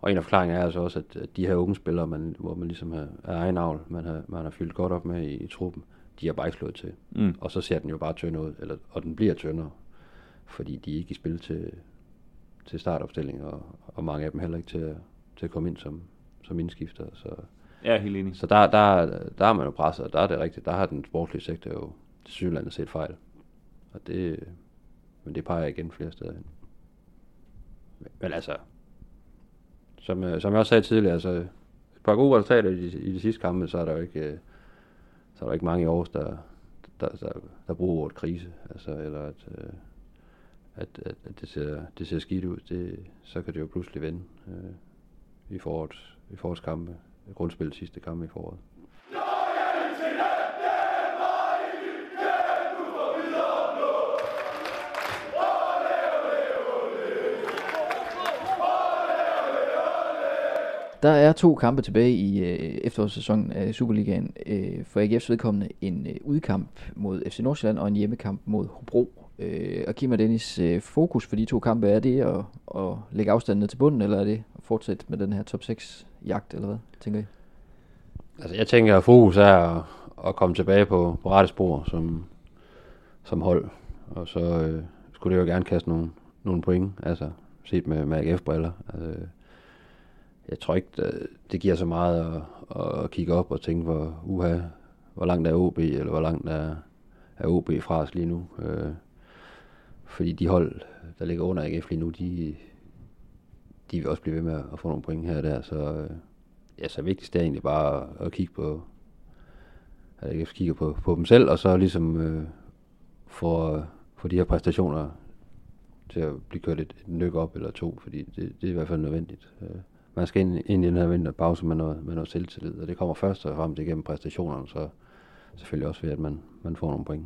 S3: og en af forklaringerne er altså også, at, at de her unge spillere, man, hvor man ligesom er, er egen avl, man har, man har fyldt godt op med i, i truppen, de har bare ikke slået til.
S2: Mm.
S3: Og så ser den jo bare tynd ud, eller, og den bliver tyndere, fordi de er ikke i spil til, til startopstilling, og, og mange af dem heller ikke til, at- til at komme ind som, som indskifter. Så,
S2: Jeg er helt enig.
S3: så der, der, der er man jo presset, og der er det rigtigt, der har den sportslige sektor jo til Sydlandet set fejl. Og det, men det peger igen flere steder hen. Men, men altså, som, øh, som jeg også sagde tidligere, altså, et par gode resultater i, i de sidste kampe, så er der jo ikke, øh, så er der ikke mange i Aarhus, der, der, der, der bruger ordet krise, altså, eller at, øh, at, at, at det, ser, det ser skidt ud, det, så kan det jo pludselig vende øh, i forårets, i forårets kampe, grundspillet sidste kampe i foråret.
S1: Der er to kampe tilbage i øh, efterårssæsonen af Superligaen. Øh, for AGF's vedkommende en øh, udkamp mod FC Nordsjælland og en hjemmekamp mod Hobro. Øh, og Kim og Dennis, øh, fokus for de to kampe, er det at, at lægge afstanden til bunden, eller er det at fortsætte med den her top 6 jagt, eller hvad tænker I?
S3: Altså jeg tænker, at fokus er at, at komme tilbage på, på rette spor som, som hold. Og så øh, skulle det jo gerne kaste nogle, nogle point, altså set med, med AGF-briller. Altså, jeg tror ikke, øh, det, giver så meget at, at kigge op og tænke, hvor, uha, hvor langt er OB, eller hvor langt er, er OB fra os lige nu. Øh, fordi de hold, der ligger under AGF lige nu, de, de vil også blive ved med at få nogle point her og der, så... Øh, ja, så vigtigst er egentlig bare at, at kigge på, at AGF kigger på, på dem selv, og så ligesom øh, få, få de her præstationer til at blive kørt et, et nyk op eller to, fordi det, det er i hvert fald nødvendigt. Øh, man skal ind, ind i den her vinterpause med noget, med noget selvtillid, og det kommer først og fremmest igennem præstationerne, så selvfølgelig også ved, at man, man får nogle point.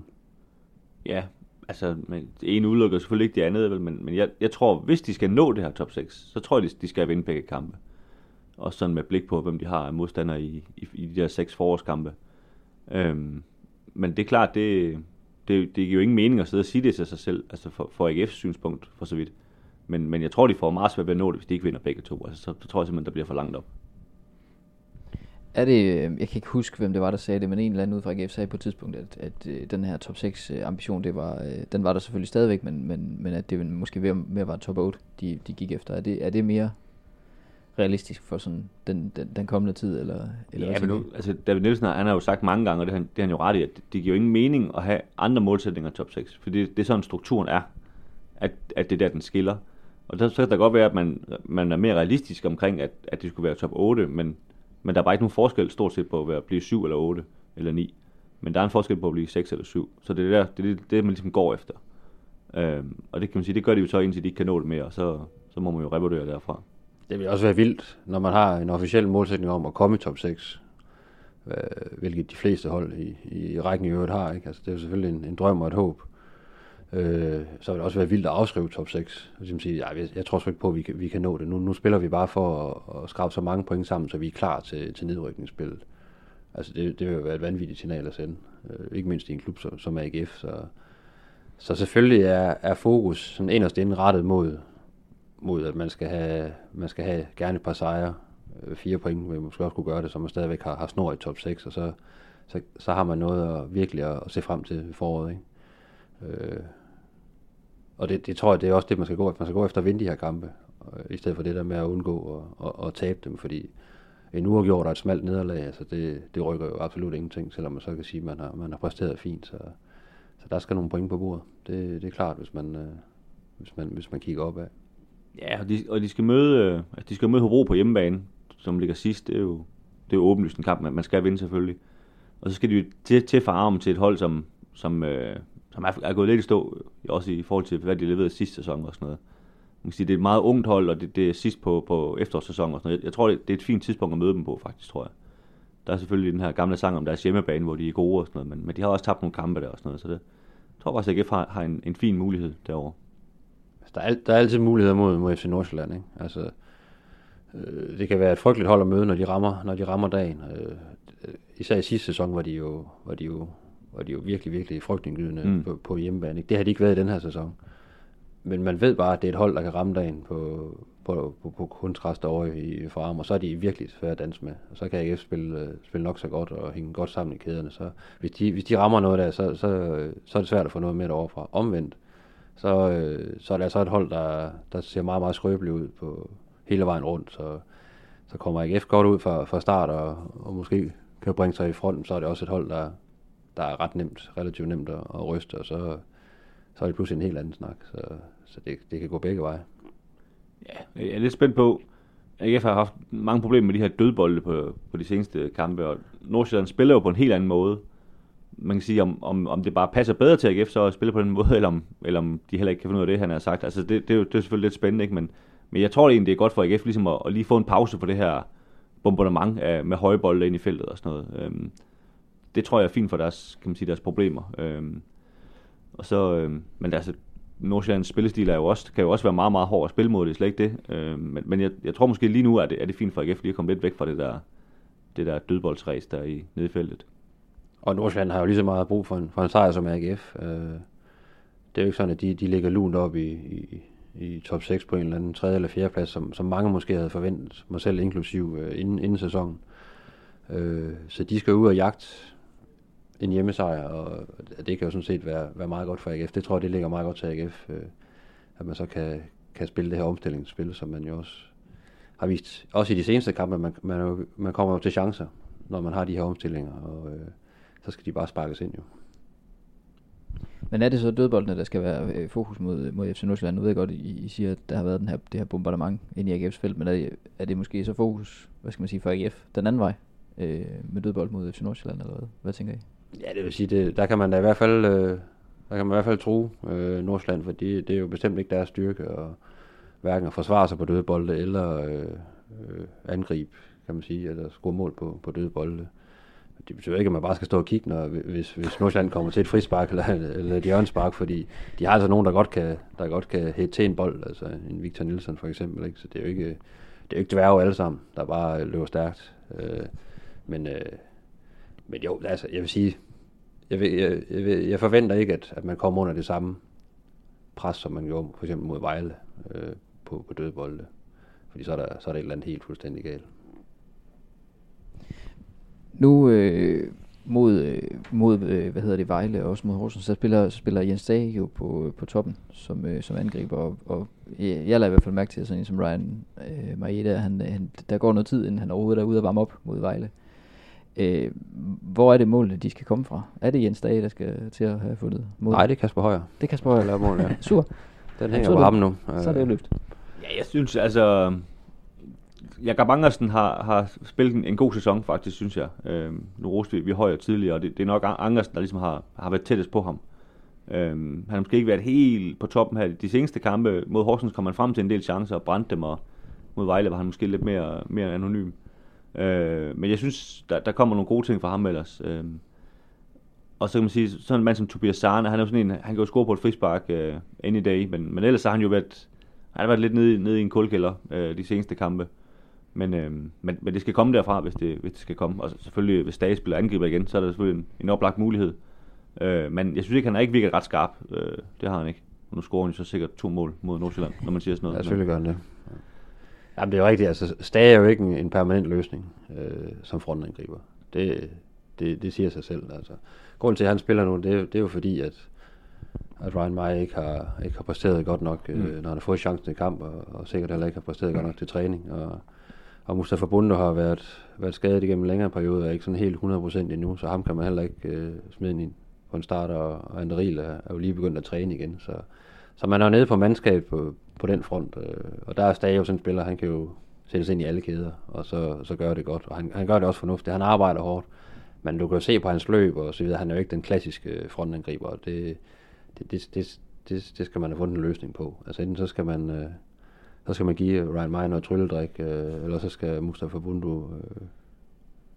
S2: Ja, altså, men det ene udelukker selvfølgelig ikke det andet, vel, men, men jeg, jeg tror, hvis de skal nå det her top 6, så tror jeg, de, de skal vinde begge kampe. Også sådan med blik på, hvem de har af modstandere i, i, i de der seks forårskampe. Øhm, men det er klart, det, det, det giver jo ingen mening at sidde og sige det til sig selv, altså for, for AGF's synspunkt, for så vidt. Men, men jeg tror, de får meget svært ved at nå det, hvis de ikke vinder begge to. Altså, så, så tror jeg simpelthen, der bliver for langt op.
S1: Er det, øh, jeg kan ikke huske, hvem det var, der sagde det, men en eller anden ud fra AGF sagde på et tidspunkt, at, at øh, den her top 6 øh, ambition, det var, den var der selvfølgelig stadigvæk, men, men, men at det måske mere, mere var top 8, de, de gik efter. Er det, er det mere realistisk for sådan den, den, den kommende tid? Eller, eller
S2: Ja, men nu, altså David Nielsen har, han har jo sagt mange gange, og det har, han- det har han jo ret i, at det giver jo ingen mening at have andre målsætninger i top 6, for det, det er sådan strukturen er, at, at det er der, den skiller. Og der, så kan det godt være, at man, man er mere realistisk omkring, at, at det skulle være top 8, men, men der er bare ikke nogen forskel stort set på at være, blive 7 eller 8 eller 9. Men der er en forskel på at blive 6 eller 7. Så det er der, det, er det, det man ligesom går efter. Øhm, og det kan man sige, det gør de jo så indtil de ikke kan nå det mere, og så, så må man jo revurdere derfra.
S3: Det vil også være vildt, når man har en officiel målsætning om at komme i top 6, øh, hvilket de fleste hold i, i rækken i øvrigt har. Ikke? Altså, det er jo selvfølgelig en, en drøm og et håb. Øh, så vil det også være vildt at afskrive top 6. Og ligesom sige, ja, jeg, jeg tror sgu ikke på, at vi kan, vi kan nå det. Nu, nu spiller vi bare for at, at skrabe så mange point sammen, så vi er klar til, til nedrykningsspillet. Altså det, det vil jo være et vanvittigt signal at sende. Øh, ikke mindst i en klub som, som AGF. Så, så selvfølgelig er, er fokus sådan inderst inde rettet mod, mod at man skal have, man skal have gerne et par sejre. Øh, fire point vil måske også kunne gøre det, så man stadigvæk har, har snor i top 6, og så, så, så har man noget at, virkelig at, at se frem til i foråret. Ikke? Øh, og det, det tror jeg, det er også det, man skal gå efter. Man skal gå efter at vinde de her kampe, øh, i stedet for det der med at undgå at, at, at tabe dem, fordi en uafgjort og et smalt nederlag, altså det, det rykker jo absolut ingenting, selvom man så kan sige, at man har, man har præsteret fint. Så, så der skal nogle point på bordet. Det, det er klart, hvis man, øh, hvis man, hvis man kigger opad.
S2: Ja, og de, og de skal møde, øh, de skal møde Hobro på hjemmebane, som ligger sidst. Det er jo, det er jo åbenlyst en kamp, man, man skal vinde selvfølgelig. Og så skal de jo til, til for til et hold, som, som, øh, som er, er gået lidt i stå, øh, også i forhold til, hvad de leverede sidste sæson og sådan noget. Man kan sige, det er et meget ungt hold, og det, det er sidst på, på efterårssæsonen og sådan noget. Jeg, tror, det, det er et fint tidspunkt at møde dem på, faktisk, tror jeg. Der er selvfølgelig den her gamle sang om deres hjemmebane, hvor de er gode og sådan noget, men, men de har også tabt nogle kampe der og sådan noget, så det, jeg tror faktisk, at AGF har, har en, en fin mulighed derovre.
S3: Altså, der, er, der er altid muligheder mod, mod FC Nordsjælland. Ikke? Altså, øh, det kan være et frygteligt hold at møde, når de rammer, når de rammer dagen. Øh, øh især i sidste sæson var de jo, var de jo, var de jo virkelig, virkelig frygtindgydende
S2: Mm.
S3: på, på hjemmebane. Det har de ikke været i den her sæson. Men man ved bare, at det er et hold, der kan ramme dagen på, på, på, på kontrast over i forarm, og så er de virkelig svære at danse med. Og så kan AGF spille, øh, spille nok så godt og hænge godt sammen i kæderne. Så hvis de, hvis de rammer noget der, så, så, så er det svært at få noget med derovre fra. Omvendt, så, øh, så er det altså et hold, der, der ser meget, meget skrøbeligt ud på hele vejen rundt. Så, så kommer AGF godt ud fra, fra start, og, og måske kan bringe sig i fronten, så er det også et hold, der, der er ret nemt, relativt nemt at, at ryste, og så, så er det pludselig en helt anden snak. Så, så det, det kan gå begge veje.
S2: Ja, jeg er lidt spændt på. AGF har haft mange problemer med de her dødbolde på, på de seneste kampe, og Nordsjælland spiller jo på en helt anden måde. Man kan sige, om, om, om det bare passer bedre til AGF så at spille på den <laughs> måde, eller om, eller om de heller ikke kan finde ud af det, han har sagt. Altså, det, det, er jo det er selvfølgelig lidt spændende, ikke? Men, men jeg tror egentlig, det er godt for AGF ligesom at, at lige få en pause på det her bombardement af, med høje bolde ind i feltet og sådan noget. Øhm, det tror jeg er fint for deres, kan man sige, deres problemer. Øhm, og så, øhm, men altså, Nordsjællands spillestil er jo også, kan jo også være meget, meget hård at spille mod, det er slet ikke det. Øhm, men men jeg, jeg tror måske lige nu, er det, er det fint for AGF lige at komme lidt væk fra det der, det der dødboldsræs der i, nede feltet.
S3: Og Nordsjælland har jo lige så meget brug for en, for en sejr som AGF. Øh, det er jo ikke sådan, at de, de ligger lunt op i, i, i top 6 på en eller anden tredje eller fjerde plads, som, som mange måske havde forventet, mig selv inklusiv, øh, inden, inden sæsonen. Øh, så de skal ud og jagte en hjemmesejr, og det kan jo sådan set være, være meget godt for AGF. Det tror jeg, det ligger meget godt til AGF, øh, at man så kan, kan spille det her omstillingsspil, som man jo også har vist, også i de seneste kampe, man, man, jo- man kommer jo til chancer, når man har de her omstillinger, og øh, så skal de bare sparkes ind jo.
S1: Men er det så dødboldene, der skal være øh, fokus mod, mod FC Nordsjælland? Nu ved jeg godt, I, I siger, at der har været den her, det her bombardement ind i AGF's felt, men er det, er det måske så fokus, hvad skal man sige, for AGF den anden vej øh, med dødbold mod FC Nordsjælland, eller hvad? Hvad tænker I?
S3: Ja, det vil sige, det, der kan man da i hvert fald, øh, der kan man i hvert fald tro øh, Nordsjælland, for det, det er jo bestemt ikke deres styrke, og hverken at forsvare sig på døde bolde, eller øh, øh, angribe, kan man sige, eller score mål på, på døde bolde. Det betyder ikke, at man bare skal stå og kigge, når, hvis, hvis Nordsjælland kommer til et frispark eller, eller et hjørnspark, fordi de har altså nogen, der godt kan, der godt kan hætte til en bold, altså en Victor Nielsen for eksempel, ikke? så det er jo ikke, det er jo ikke dværge alle sammen, der bare løber stærkt. Øh, men, øh, men jo, altså, jeg vil sige, jeg, ved, jeg, jeg, jeg forventer ikke, at, at man kommer under det samme pres, som man gjorde for eksempel mod Vejle øh, på, på dødbolde. Fordi så er, der, så er der et eller andet helt fuldstændig galt.
S1: Nu øh, mod, øh, mod øh, hvad hedder det, Vejle og også mod Horsens, så spiller, så spiller Jens Dage jo på, på toppen som, øh, som angriber. Og, og jeg, jeg lader i hvert fald mærke til, at sådan en som Ryan øh, Marietta, han, øh, han, der går noget tid, inden han overhovedet er ude og varme op mod Vejle. Øh, hvor er det målene, de skal komme fra? Er det Jens Dage, der skal til at have fundet mål?
S3: Nej, det er Kasper Højer.
S1: Det kan spørge.
S3: Der laver mål, ja. <laughs>
S1: Super.
S3: Den
S1: Så
S3: hænger
S1: er
S3: på
S1: det-
S3: ham nu.
S1: Så er det jo løft.
S2: Ja, jeg synes altså... Jakob Angersen har, har spillet en, en god sæson, faktisk, synes jeg. Øhm, nu roste vi, vi højere tidligere, og det, det er nok Angersen, der ligesom har, har været tættest på ham. Øhm, han har måske ikke været helt på toppen her. De seneste kampe mod Horsens kom han frem til en del chancer og brændte dem, og mod Vejle var han måske lidt mere, mere anonym. Øh, men jeg synes, der, der kommer nogle gode ting fra ham ellers. Øhm, og så kan man sige, sådan en mand som Tobias Sarne, han er jo sådan en, han kan jo score på et frispark uh, any day, men, men ellers har han jo været, han har været lidt nede, i- nede i en kulkælder uh, de seneste kampe. Men, øh, men, men det skal komme derfra, hvis det, hvis det skal komme. Og selvfølgelig, hvis Stage spiller angriber igen, så er der selvfølgelig en, en oplagt mulighed. Øh, men jeg synes ikke, han har ikke virket ret skarp. Øh, det har han ikke. Nu scorer han jo så sikkert to mål mod Nordsjælland, når man siger sådan noget.
S3: Ja, selvfølgelig gør han det. Jamen, det er rigtigt. Altså, Stage er jo ikke en, en permanent løsning øh, som frontangriber. Det, det, det siger sig selv. Altså. Grunden til, at han spiller nu, det, det er jo fordi, at, at Ryan Meyer ikke har, ikke har præsteret godt nok, øh,
S2: Mm.
S3: når han har fået chancen i kamp, og, og sikkert heller ikke har præsteret godt nok til træning. Og, og Mustafa Bunde har været, været skadet igennem en længere periode, og er ikke sådan helt 100% endnu, så ham kan man heller ikke øh, smide ind på en start, og, og Andril er, er jo lige begyndt at træne igen, så, så man er jo nede på mandskab på, på den front, øh, og der er stadig jo sådan en spiller, han kan jo sættes ind i alle kæder, og så, så gør det godt, og han, han gør det også fornuftigt, han arbejder hårdt, men du kan jo se på hans løb og så videre, han er jo ikke den klassiske øh, frontangriber, og det, det, det, det, det, det skal man have fundet en løsning på. Altså enten så skal man, øh, så skal man give Ryan Meyer noget trylledrik, øh, eller så skal Mustafa Bundu øh,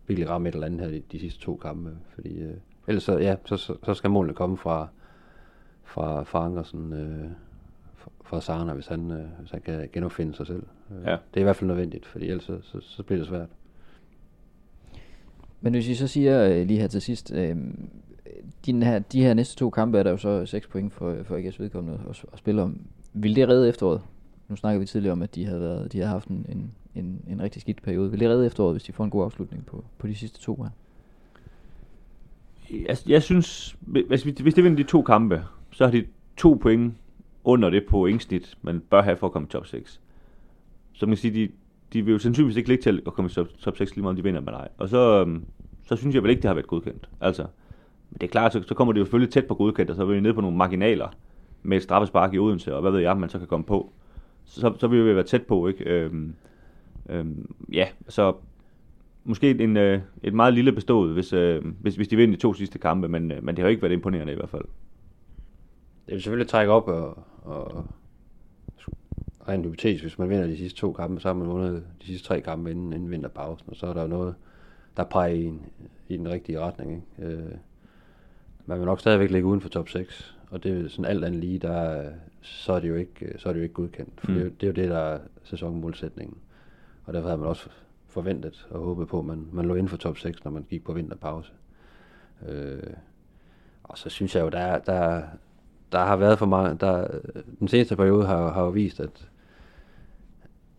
S3: virkelig ramme et eller andet her de, de sidste to kampe, fordi øh, ellers så, ja, så, så, så skal målene komme fra, fra, fra Ankersen, øh, fra Sarna, hvis han, øh, hvis han kan genopfinde sig selv. Øh,
S2: Ja.
S3: Det er i hvert fald nødvendigt, fordi ellers så, så, så bliver det svært.
S1: Men hvis I så siger øh, lige her til sidst, øh, de, her, de her næste to kampe er der jo så 6 point for, for AGS vedkommende at, at spille om. Vil det redde efteråret? Nu snakker vi tidligere om, at de havde, været, de havde haft en, en, en, en rigtig skidt periode. Vil det redde efteråret, hvis de får en god afslutning på, på de sidste to her?
S2: Jeg, jeg synes, hvis, vi- hvis det vinder de to kampe, så har de to point under det pointsnit, man bør have for at komme i top 6. Så man kan sige, de, de vil jo sandsynligvis ikke ligge til at komme i top, top 6 lige meget, om de vinder med dig. Og så, øhm, så synes jeg vel ikke, det har været godkendt. Altså, men det er klart, så, så kommer det jo selvfølgelig tæt på godkendt, og så er vi nede på nogle marginaler med et straffespark i Odense, og hvad ved jeg, man så kan komme på. Så, så vil vi være tæt på, ikke? Øhm, øhm, ja, så måske en, øh, et meget lille bestået, hvis, øh, hvis, hvis de vinder de to sidste kampe, men, øh, men det har jo ikke været imponerende i hvert fald.
S3: Det vil selvfølgelig trække op, og, og rent hypotetisk, hvis man vinder de sidste to kampe, så har man vundet de sidste tre kampe inden, inden vinterpausen, og så er der jo noget, der peger i, en, i den rigtige retning. Ikke? Øh, man vil nok stadigvæk ligge uden for top 6, og det er sådan alt andet lige, der, så, er det jo ikke, så er det jo ikke godkendt, for
S2: Mm.
S3: mm. det, er jo- det er jo det, der er sæsonmålsætningen. Og derfor havde man også forventet og håbet på, at man, man lå inden for top 6, når man gik på vinterpause. Øh, og så synes jeg jo, der, er- der, der har været for mange, der, den seneste periode har, har jo vist, at,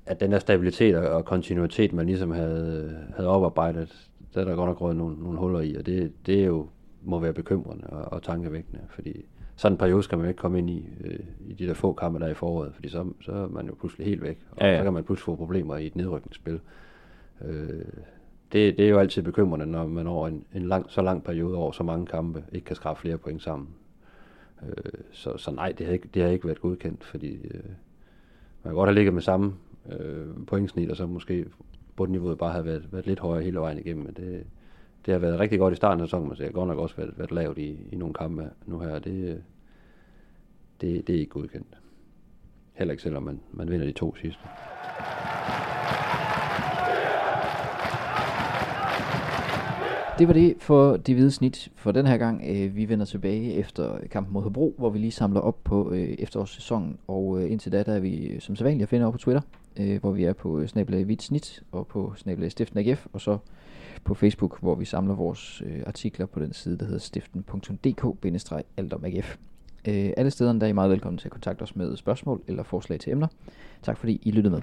S3: at den der stabilitet og, og kontinuitet, man ligesom havde, havde oparbejdet, der er der godt nok røget nogle, nogle huller i, og det, det er jo, må være bekymrende og, og tankevækkende, fordi sådan en periode skal man jo ikke komme ind i, øh, i de der få kampe, der er i foråret, fordi så, så er man jo pludselig helt væk, og
S2: Ja, ja.
S3: så kan man pludselig få problemer i et nedrykningsspil. Øh, det, det er jo altid bekymrende, når man over en, en lang, så lang periode, over så mange kampe, ikke kan skrabe flere point sammen. Øh, så, så nej, det har, ikke, det har ikke været godkendt, fordi øh, man kan godt have ligget med samme øh, pointsnit, og så måske bundniveauet bare have været, været lidt højere hele vejen igennem. Men det, det har været rigtig godt i starten af sæsonen, men det har godt nok også været, været lavt i, i nogle kampe nu her. Det, øh, det, det er ikke godkendt. Heller ikke selvom man, man vinder de to sidste.
S1: Det var det for de hvide snit for den her gang. Øh, Vi vender tilbage efter kampen mod Hobro, hvor vi lige samler op på øh, efterårssæsonen. Og øh, indtil da, der er vi som sædvanligt at finde over på Twitter, øh, hvor vi er på øh, snabelag hvidt snit og på snabelag stiften AGF, og så på Facebook, hvor vi samler vores øh, artikler på den side, der hedder stiften.dk-alt om AGF. Øh, alle stederne der er I meget velkommen til at kontakte os med spørgsmål eller forslag til emner. Tak fordi I lyttede med.